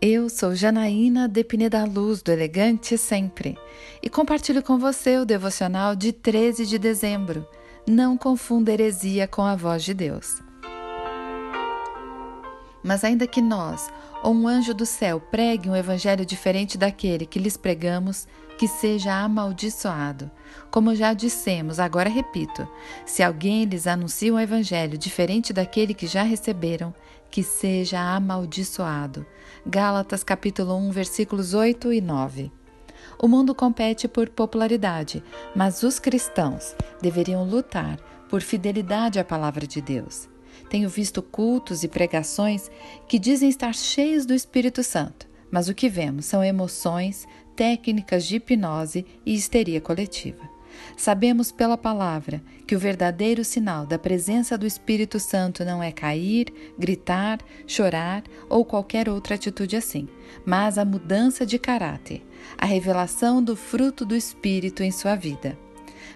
Eu sou Janaína Depine da Luz, do Elegante Sempre, e compartilho com você o devocional de 13 de dezembro. Não confunda heresia com a voz de Deus. Mas ainda que nós, ou um anjo do céu, pregue um evangelho diferente daquele que lhes pregamos, que seja amaldiçoado. Como já dissemos, agora repito: se alguém lhes anuncia um evangelho diferente daquele que já receberam, que seja amaldiçoado. Gálatas capítulo 1, versículos 8 e 9. O mundo compete por popularidade, mas os cristãos deveriam lutar por fidelidade à palavra de Deus. Tenho visto cultos e pregações que dizem estar cheios do Espírito Santo, mas o que vemos são emoções, técnicas de hipnose e histeria coletiva. Sabemos pela palavra que o verdadeiro sinal da presença do Espírito Santo não é cair, gritar, chorar ou qualquer outra atitude assim, mas a mudança de caráter, a revelação do fruto do Espírito em sua vida.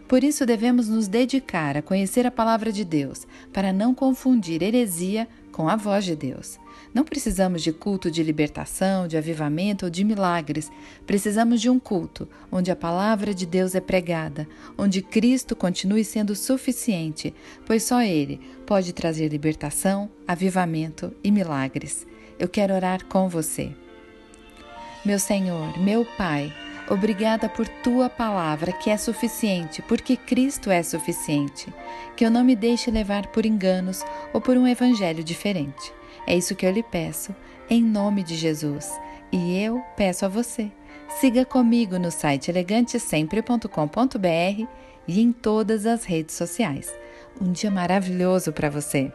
Por isso devemos nos dedicar a conhecer a palavra de Deus, para não confundir heresia com a voz de Deus. Não precisamos de culto de libertação, de avivamento ou de milagres. Precisamos de um culto onde a palavra de Deus é pregada, onde Cristo continue sendo suficiente, pois só Ele pode trazer libertação, avivamento e milagres. Eu quero orar com você. Meu Senhor, meu Pai, Obrigada por tua palavra, que é suficiente, porque Cristo é suficiente. Que eu não me deixe levar por enganos ou por um evangelho diferente. É isso que eu lhe peço, em nome de Jesus. E eu peço a você. Siga comigo no site elegantesempre.com.br e em todas as redes sociais. Um dia maravilhoso para você!